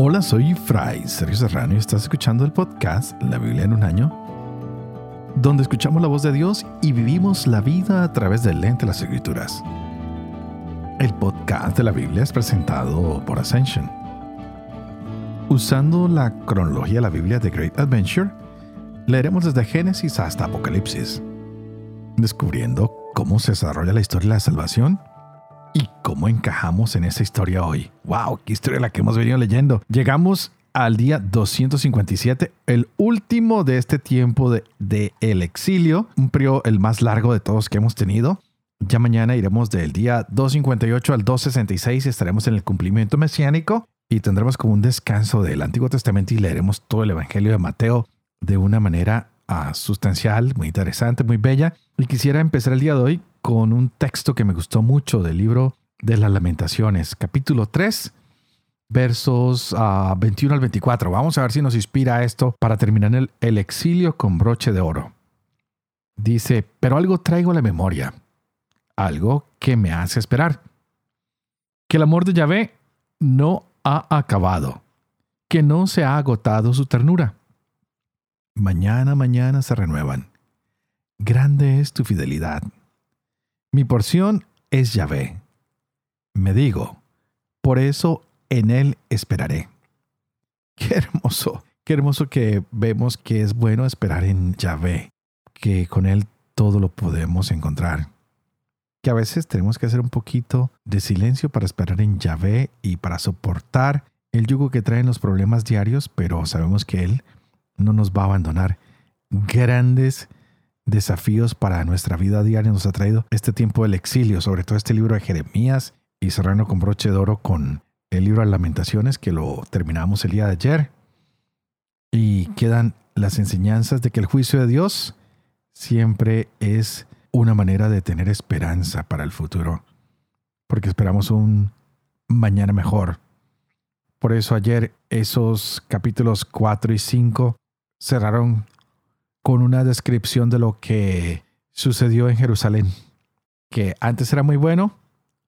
Hola, soy Fray Sergio Serrano y estás escuchando el podcast La Biblia en un año, donde escuchamos la voz de Dios y vivimos la vida a través del lente de las escrituras. El podcast de la Biblia es presentado por Ascension. Usando la cronología de la Biblia de Great Adventure, leeremos desde Génesis hasta Apocalipsis, descubriendo cómo se desarrolla la historia de la salvación y cómo encajamos en esa historia hoy. ¡Wow! ¡Qué historia la que hemos venido leyendo! Llegamos al día 257, el último de este tiempo de, de, el exilio, un periodo el más largo de todos que hemos tenido. Ya mañana iremos del día 258 al 266 y estaremos en el cumplimiento mesiánico y tendremos como un descanso del Antiguo Testamento y leeremos todo el Evangelio de Mateo de una manera uh, sustancial, muy interesante, muy bella. Y quisiera empezar el día de hoy con un texto que me gustó mucho del libro de las lamentaciones, capítulo 3, versos 21 ah, al 24. Vamos a ver si nos inspira esto para terminar el, el exilio con broche de oro. Dice, pero algo traigo a la memoria, algo que me hace esperar. Que el amor de Yahvé no ha acabado, que no se ha agotado su ternura. Mañana, mañana se renuevan. Grande es tu fidelidad. Mi porción es Yahvé. Me digo, por eso en Él esperaré. Qué hermoso, qué hermoso que vemos que es bueno esperar en Yahvé, que con Él todo lo podemos encontrar. Que a veces tenemos que hacer un poquito de silencio para esperar en Yahvé y para soportar el yugo que traen los problemas diarios, pero sabemos que Él no nos va a abandonar. Grandes desafíos para nuestra vida diaria nos ha traído este tiempo del exilio, sobre todo este libro de Jeremías y cerrando con broche de oro con el libro de Lamentaciones que lo terminamos el día de ayer. Y quedan las enseñanzas de que el juicio de Dios siempre es una manera de tener esperanza para el futuro, porque esperamos un mañana mejor. Por eso ayer esos capítulos 4 y 5 cerraron con una descripción de lo que sucedió en Jerusalén, que antes era muy bueno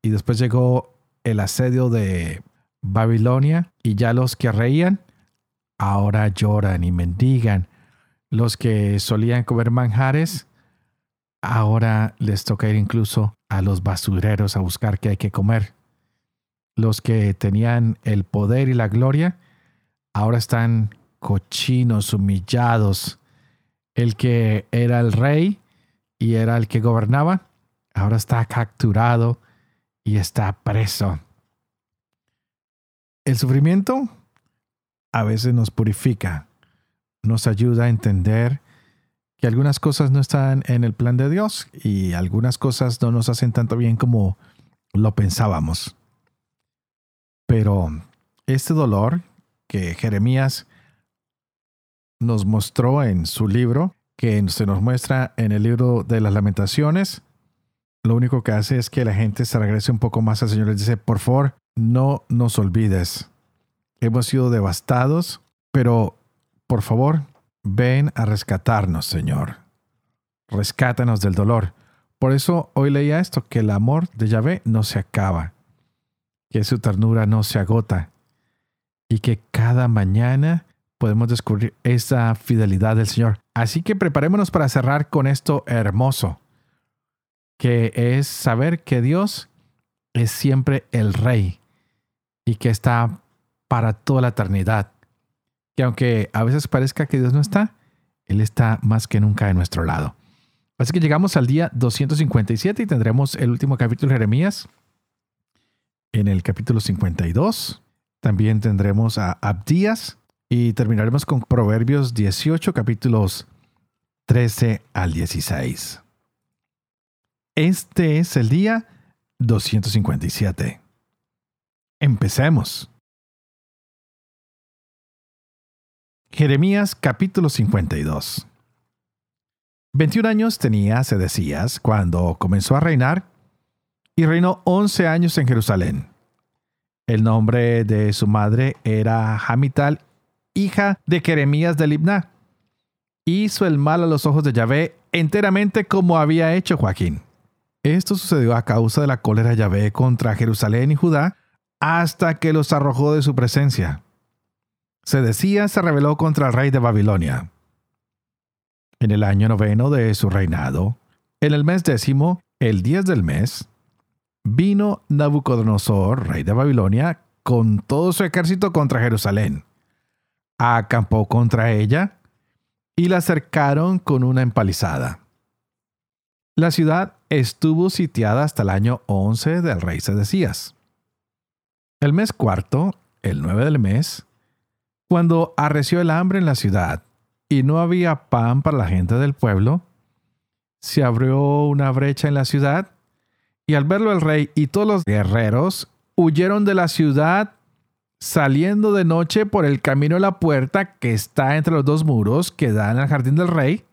y después llegó el asedio de Babilonia y ya los que reían ahora lloran y mendigan. Los que solían comer manjares ahora les toca ir incluso a los basureros a buscar qué hay que comer. Los que tenían el poder y la gloria ahora están cochinos, humillados, el que era el rey y era el que gobernaba, ahora está capturado y está preso. El sufrimiento a veces nos purifica, nos ayuda a entender que algunas cosas no están en el plan de Dios y algunas cosas no nos hacen tanto bien como lo pensábamos. Pero este dolor que Jeremías nos mostró en su libro, que se nos muestra en el libro de las lamentaciones, lo único que hace es que la gente se regrese un poco más al Señor. Les dice, por favor, no nos olvides. Hemos sido devastados, pero por favor, ven a rescatarnos, Señor. Rescátanos del dolor. Por eso hoy leía esto, que el amor de Yahvé no se acaba, que su ternura no se agota y que cada mañana podemos descubrir esa fidelidad del Señor. Así que preparémonos para cerrar con esto hermoso, que es saber que Dios es siempre el Rey y que está para toda la eternidad. Que aunque a veces parezca que Dios no está, Él está más que nunca de nuestro lado. Así que llegamos al día 257 y tendremos el último capítulo de Jeremías. En el capítulo 52 también tendremos a Abdías y terminaremos con Proverbios 18, capítulos 13 al 16. Este es el día 257. Empecemos. Jeremías capítulo 52. 21 años tenía Sedecías cuando comenzó a reinar y reinó 11 años en Jerusalén. El nombre de su madre era Hamital hija de Jeremías de Libna. Hizo el mal a los ojos de Yahvé enteramente como había hecho Joaquín. Esto sucedió a causa de la cólera de Yahvé contra Jerusalén y Judá hasta que los arrojó de su presencia. Sedecías se rebeló contra el rey de Babilonia. En el año noveno de su reinado, en el mes décimo, el diez del mes, vino Nabucodonosor, rey de Babilonia, con todo su ejército contra Jerusalén. Acampó contra ella y la cercaron con una empalizada. La ciudad estuvo sitiada hasta el año 11 del rey Sedecías. El mes cuarto, el 9 del mes, cuando arreció el hambre en la ciudad y no había pan para la gente del pueblo, se abrió una brecha en la ciudad y al verlo el rey y todos los guerreros huyeron de la ciudad saliendo de noche por el camino de la puerta que está entre los dos muros que dan al jardín del rey,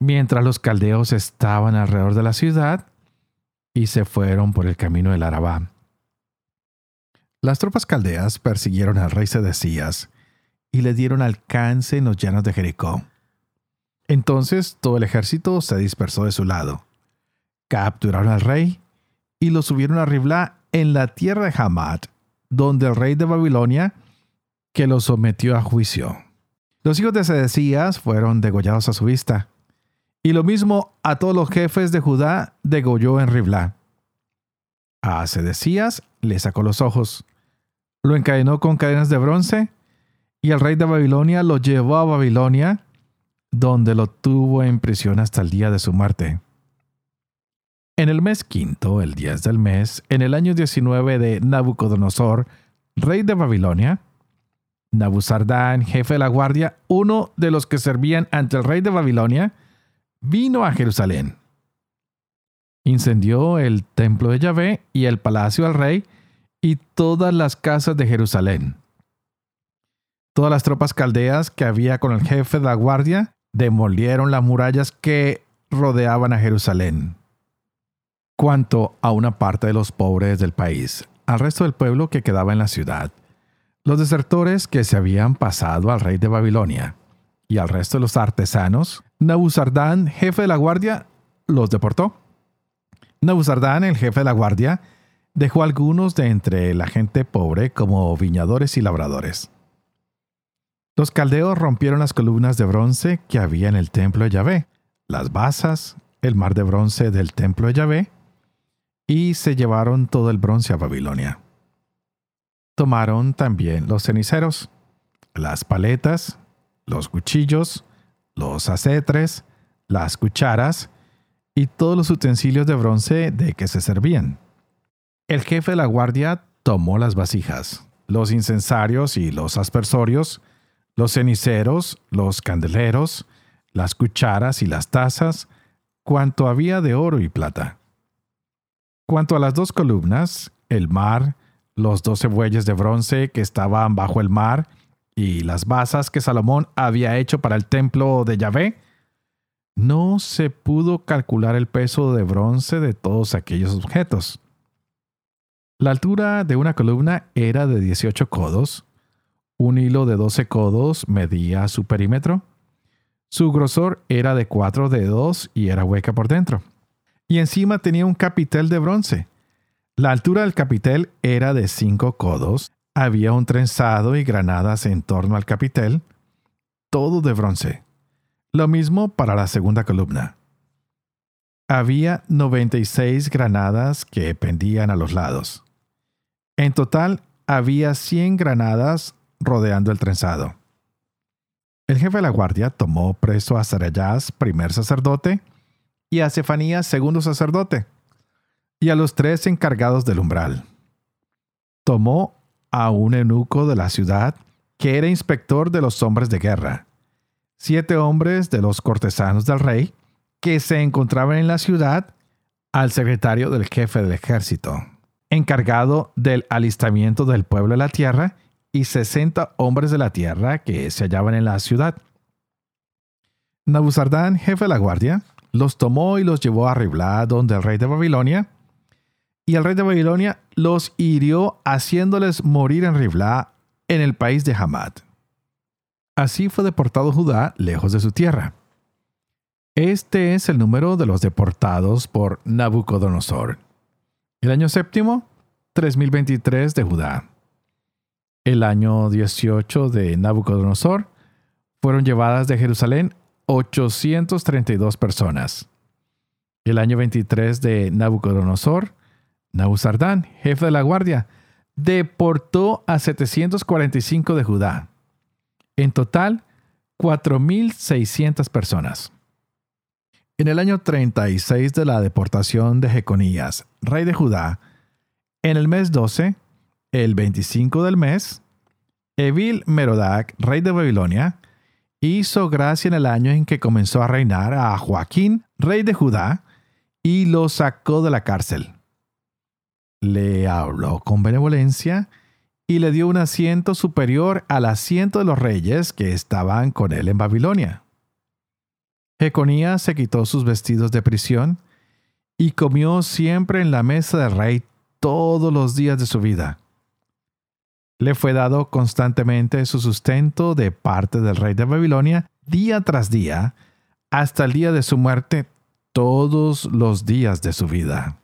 mientras los caldeos estaban alrededor de la ciudad y se fueron por el camino del Arabá. Las tropas caldeas persiguieron al rey Sedecías y le dieron alcance en los llanos de Jericó. Entonces todo el ejército se dispersó de su lado. Capturaron al rey y lo subieron a Riblá en la tierra de Hamad, donde el rey de Babilonia, que lo sometió a juicio. Los hijos de Sedecías fueron degollados a su vista, y lo mismo a todos los jefes de Judá degolló en Riblá. A Sedecías le sacó los ojos, lo encadenó con cadenas de bronce, y el rey de Babilonia lo llevó a Babilonia, donde lo tuvo en prisión hasta el día de su muerte. En el mes quinto, el 10 del mes, en el año 19 de Nabucodonosor, rey de Babilonia, Nabuzardán, jefe de la guardia, uno de los que servían ante el rey de Babilonia, vino a Jerusalén. Incendió el templo de Yahvé y el palacio del rey y todas las casas de Jerusalén. Todas las tropas caldeas que había con el jefe de la guardia demolieron las murallas que rodeaban a Jerusalén cuanto a una parte de los pobres del país, al resto del pueblo que quedaba en la ciudad, los desertores que se habían pasado al rey de Babilonia, y al resto de los artesanos, Nabuzardán, jefe de la guardia, los deportó. Nabuzardán, el jefe de la guardia, dejó algunos de entre la gente pobre como viñadores y labradores. Los caldeos rompieron las columnas de bronce que había en el templo de Yahvé, las basas, el mar de bronce del templo de Yahvé, y se llevaron todo el bronce a Babilonia. Tomaron también los ceniceros, las paletas, los cuchillos, los acetres, las cucharas y todos los utensilios de bronce de que se servían. El jefe de la guardia tomó las vasijas, los incensarios y los aspersorios, los ceniceros, los candeleros, las cucharas y las tazas, cuanto había de oro y plata. Cuanto a las dos columnas, el mar, los doce bueyes de bronce que estaban bajo el mar y las basas que Salomón había hecho para el templo de Yahvé, no se pudo calcular el peso de bronce de todos aquellos objetos. La altura de una columna era de 18 codos, un hilo de 12 codos medía su perímetro, su grosor era de cuatro dedos y era hueca por dentro y encima tenía un capitel de bronce. La altura del capitel era de cinco codos, había un trenzado y granadas en torno al capitel, todo de bronce. Lo mismo para la segunda columna. Había 96 granadas que pendían a los lados. En total había 100 granadas rodeando el trenzado. El jefe de la guardia tomó preso a Sarayás, primer sacerdote, y a Cefanías, segundo sacerdote, y a los tres encargados del umbral. Tomó a un eunuco de la ciudad, que era inspector de los hombres de guerra, siete hombres de los cortesanos del rey, que se encontraban en la ciudad, al secretario del jefe del ejército, encargado del alistamiento del pueblo de la tierra, y sesenta hombres de la tierra que se hallaban en la ciudad. Nabuzardán, jefe de la guardia, los tomó y los llevó a Riblá, donde el rey de Babilonia, y el rey de Babilonia los hirió haciéndoles morir en Riblá, en el país de Hamad. Así fue deportado Judá lejos de su tierra. Este es el número de los deportados por Nabucodonosor. El año séptimo, 3023 de Judá. El año 18 de Nabucodonosor fueron llevadas de Jerusalén 832 personas. El año 23 de Nabucodonosor, Nabuzardán, jefe de la guardia, deportó a 745 de Judá. En total, 4.600 personas. En el año 36 de la deportación de Jeconías, rey de Judá, en el mes 12, el 25 del mes, Evil Merodac, rey de Babilonia, hizo gracia en el año en que comenzó a reinar a Joaquín, rey de Judá, y lo sacó de la cárcel. Le habló con benevolencia y le dio un asiento superior al asiento de los reyes que estaban con él en Babilonia. Jeconías se quitó sus vestidos de prisión y comió siempre en la mesa del rey todos los días de su vida. Le fue dado constantemente su sustento de parte del rey de Babilonia día tras día, hasta el día de su muerte, todos los días de su vida.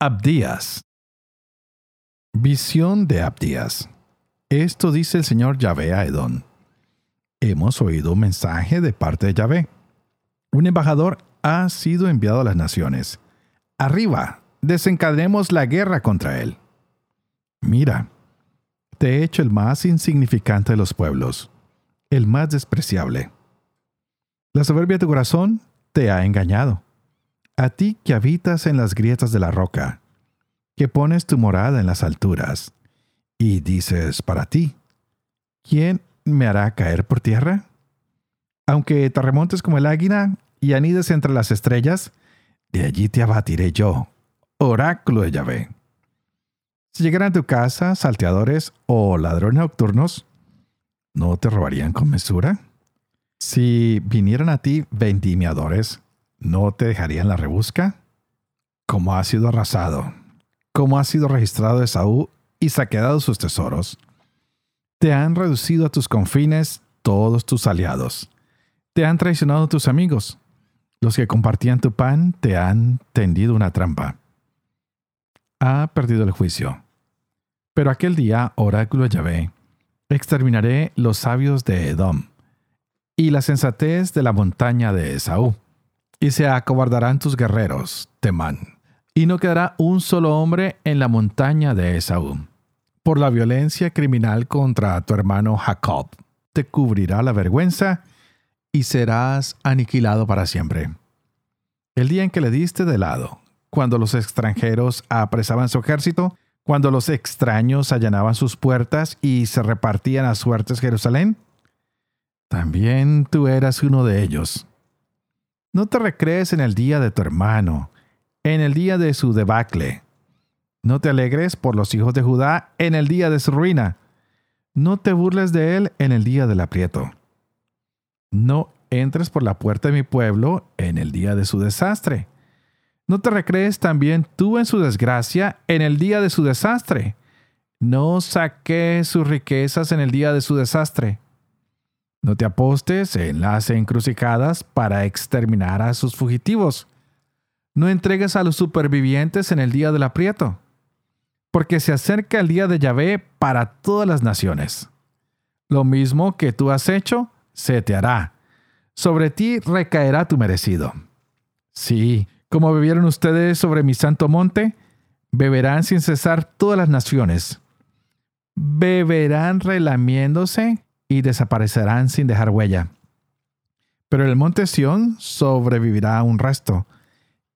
Abdías Visión de Abdías. Esto dice el Señor Yahvé a Edón. Hemos oído un mensaje de parte de Yahvé. Un embajador ha sido enviado a las naciones. Arriba, desencadenemos la guerra contra él. Mira, te he hecho el más insignificante de los pueblos, el más despreciable. La soberbia de tu corazón te ha engañado. A ti que habitas en las grietas de la roca, que pones tu morada en las alturas, y dices para ti, ¿quién me hará caer por tierra? Aunque te remontes como el águila y anides entre las estrellas, de allí te abatiré yo, oráculo de Yahvé. Si llegaran a tu casa salteadores o ladrones nocturnos, ¿no te robarían con mesura? Si vinieran a ti vendimiadores, ¿no te dejarían la rebusca? Como ha sido arrasado, como ha sido registrado Esaú y saqueado sus tesoros. Te han reducido a tus confines todos tus aliados. Te han traicionado tus amigos. Los que compartían tu pan te han tendido una trampa. Ha perdido el juicio. Pero aquel día, oráculo Yahvé, exterminaré los sabios de Edom y la sensatez de la montaña de Esaú. Y se acobardarán tus guerreros, Temán y no quedará un solo hombre en la montaña de Esaú. Por la violencia criminal contra tu hermano Jacob, te cubrirá la vergüenza y serás aniquilado para siempre. El día en que le diste de lado, cuando los extranjeros apresaban su ejército, cuando los extraños allanaban sus puertas y se repartían a suertes Jerusalén, también tú eras uno de ellos. No te recrees en el día de tu hermano, en el día de su debacle. No te alegres por los hijos de Judá en el día de su ruina. No te burles de él en el día del aprieto. No entres por la puerta de mi pueblo en el día de su desastre. No te recrees también tú en su desgracia en el día de su desastre. No saques sus riquezas en el día de su desastre. No te apostes en las encrucijadas para exterminar a sus fugitivos. No entregues a los supervivientes en el día del aprieto, porque se acerca el día de Yahvé para todas las naciones. Lo mismo que tú has hecho, se te hará. Sobre ti recaerá tu merecido. Sí, como bebieron ustedes sobre mi santo monte, beberán sin cesar todas las naciones. Beberán relamiéndose y desaparecerán sin dejar huella. Pero el monte Sión sobrevivirá un resto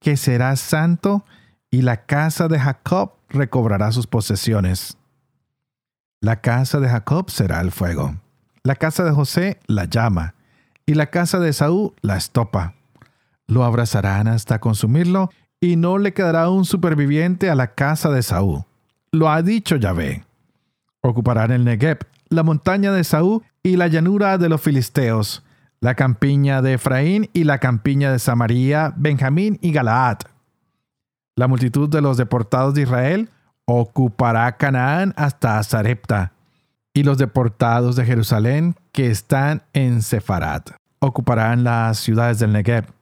que será santo y la casa de Jacob recobrará sus posesiones. La casa de Jacob será el fuego, la casa de José la llama, y la casa de Saúl la estopa. Lo abrazarán hasta consumirlo, y no le quedará un superviviente a la casa de Saúl. Lo ha dicho Yahvé. Ocuparán el Negev, la montaña de Saúl y la llanura de los filisteos, la campiña de Efraín y la campiña de Samaria, Benjamín y Galaad. La multitud de los deportados de Israel ocupará Canaán hasta Zarepta, y los deportados de Jerusalén que están en Sefarat ocuparán las ciudades del Negev.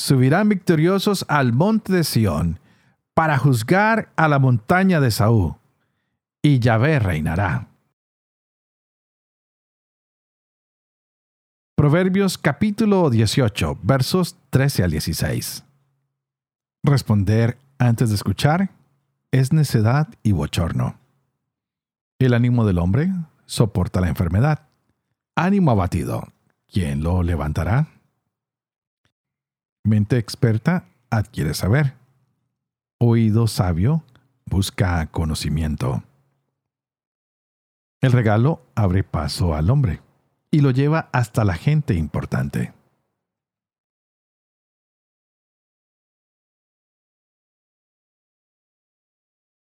Subirán victoriosos al monte de Sión para juzgar a la montaña de Saúl. y Yahvé reinará. Proverbios capítulo 18, versos 13 al 16. Responder antes de escuchar es necedad y bochorno. El ánimo del hombre soporta la enfermedad. Ánimo abatido, ¿quién lo levantará? Mente experta adquiere saber. Oído sabio busca conocimiento. El regalo abre paso al hombre y lo lleva hasta la gente importante.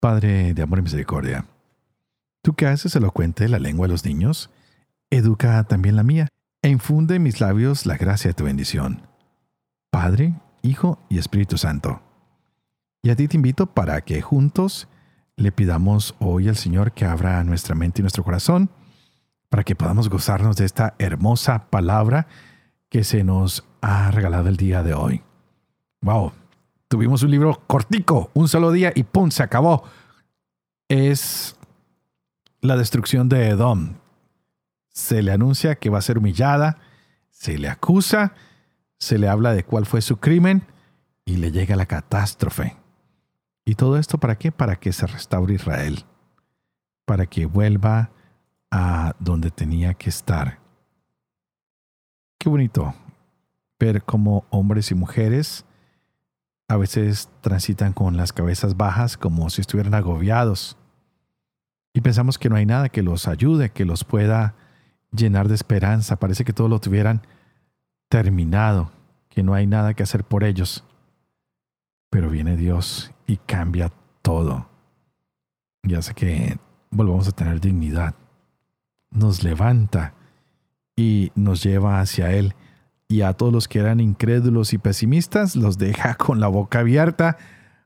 Padre de amor y misericordia, tú que haces elocuente la lengua de los niños, educa también la mía e infunde en mis labios la gracia de tu bendición. Padre, Hijo y Espíritu Santo. Y a ti te invito para que juntos le pidamos hoy al Señor que abra nuestra mente y nuestro corazón para que podamos gozarnos de esta hermosa palabra que se nos ha regalado el día de hoy. Wow, tuvimos un libro cortico, un solo día y ¡pum! se acabó. Es la destrucción de Edom. Se le anuncia que va a ser humillada, se le acusa, se le habla de cuál fue su crimen y le llega la catástrofe. ¿Y todo esto para qué? Para que se restaure Israel, para que vuelva a donde tenía que estar. Qué bonito ver cómo hombres y mujeres a veces transitan con las cabezas bajas como si estuvieran agobiados. Y pensamos que no hay nada que los ayude, que los pueda llenar de esperanza. Parece que todo lo tuvieran terminado, que no hay nada que hacer por ellos. Pero viene Dios y cambia todo. Y hace que volvamos a tener dignidad. Nos levanta y nos lleva hacia Él. Y a todos los que eran incrédulos y pesimistas los deja con la boca abierta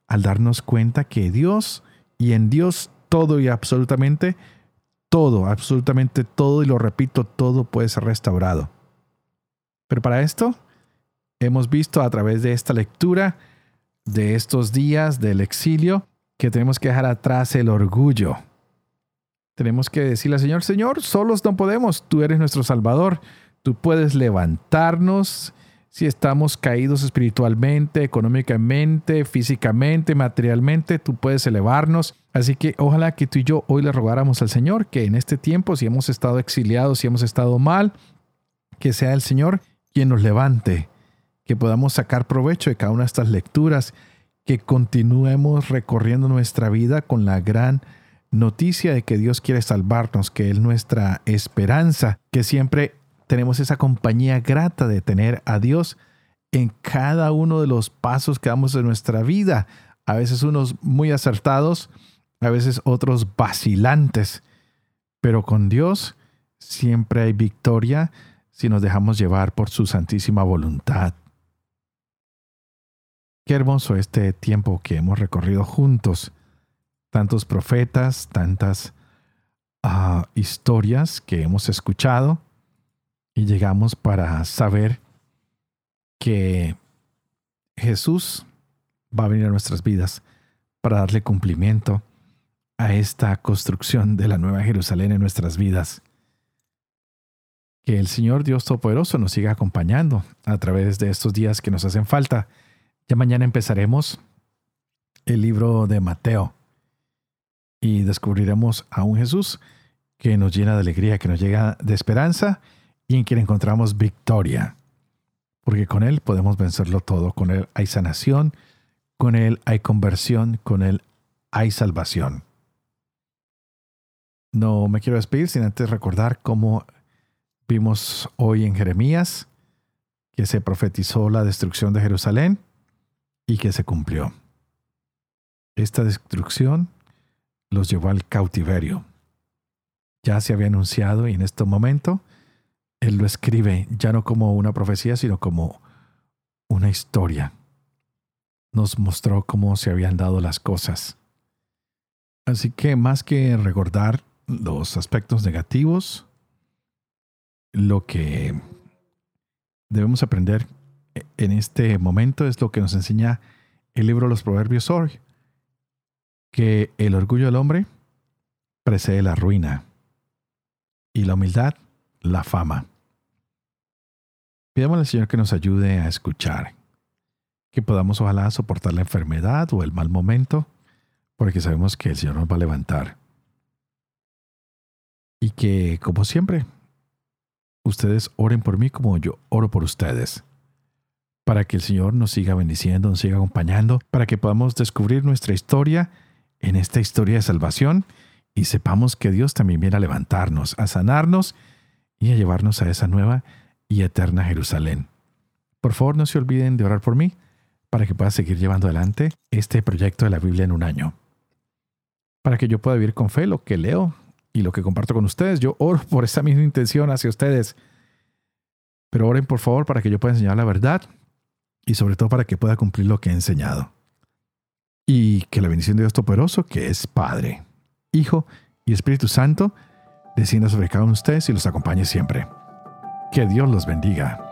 al darnos cuenta que Dios y en Dios todo y absolutamente todo, absolutamente todo, y lo repito, todo puede ser restaurado. Pero para esto hemos visto a través de esta lectura de estos días del exilio que tenemos que dejar atrás el orgullo. Tenemos que decirle al Señor, Señor, solos no podemos, tú eres nuestro Salvador, tú puedes levantarnos si estamos caídos espiritualmente, económicamente, físicamente, materialmente, tú puedes elevarnos. Así que ojalá que tú y yo hoy le rogáramos al Señor que en este tiempo, si hemos estado exiliados, si hemos estado mal, que sea el Señor quien nos levante, que podamos sacar provecho de cada una de estas lecturas, que continuemos recorriendo nuestra vida con la gran noticia de que Dios quiere salvarnos, que es nuestra esperanza, que siempre tenemos esa compañía grata de tener a Dios en cada uno de los pasos que damos en nuestra vida, a veces unos muy acertados, a veces otros vacilantes, pero con Dios siempre hay victoria si nos dejamos llevar por su santísima voluntad. Qué hermoso este tiempo que hemos recorrido juntos. Tantos profetas, tantas ah, historias que hemos escuchado y llegamos para saber que Jesús va a venir a nuestras vidas para darle cumplimiento a esta construcción de la Nueva Jerusalén en nuestras vidas. Que el Señor Dios Todopoderoso nos siga acompañando a través de estos días que nos hacen falta ya mañana empezaremos el libro de Mateo y descubriremos a un Jesús que nos llena de alegría, que nos llega de esperanza y en quien encontramos victoria. Porque con Él podemos vencerlo todo, con Él hay sanación, con Él hay conversión, con Él hay salvación. No me quiero despedir sin antes recordar cómo vimos hoy en Jeremías que se profetizó la destrucción de Jerusalén y que se cumplió. Esta destrucción los llevó al cautiverio. Ya se había anunciado y en este momento él lo escribe ya no como una profecía, sino como una historia. Nos mostró cómo se habían dado las cosas. Así que más que recordar los aspectos negativos, lo que debemos aprender en este momento es lo que nos enseña el libro de los Proverbios hoy, que el orgullo del hombre precede la ruina y la humildad la fama. Pidamos al Señor que nos ayude a escuchar, que podamos ojalá soportar la enfermedad o el mal momento, porque sabemos que el Señor nos va a levantar. Y que, como siempre, ustedes oren por mí como yo oro por ustedes, para que el Señor nos siga bendiciendo, nos siga acompañando, para que podamos descubrir nuestra historia en esta historia de salvación y sepamos que Dios también viene a levantarnos, a sanarnos y a llevarnos a esa nueva y eterna Jerusalén. Por favor, no se olviden de orar por mí para que pueda seguir llevando adelante este proyecto de la Biblia en un año. Para que yo pueda vivir con fe lo que leo y lo que comparto con ustedes. Yo oro por esa misma intención hacia ustedes. Pero oren por favor para que yo pueda enseñar la verdad y sobre todo para que pueda cumplir lo que he enseñado. Y que la bendición de Dios Todopoderoso, que es Padre, Hijo y Espíritu Santo, descienda sobre cada uno de ustedes y los acompañe siempre. Que Dios los bendiga.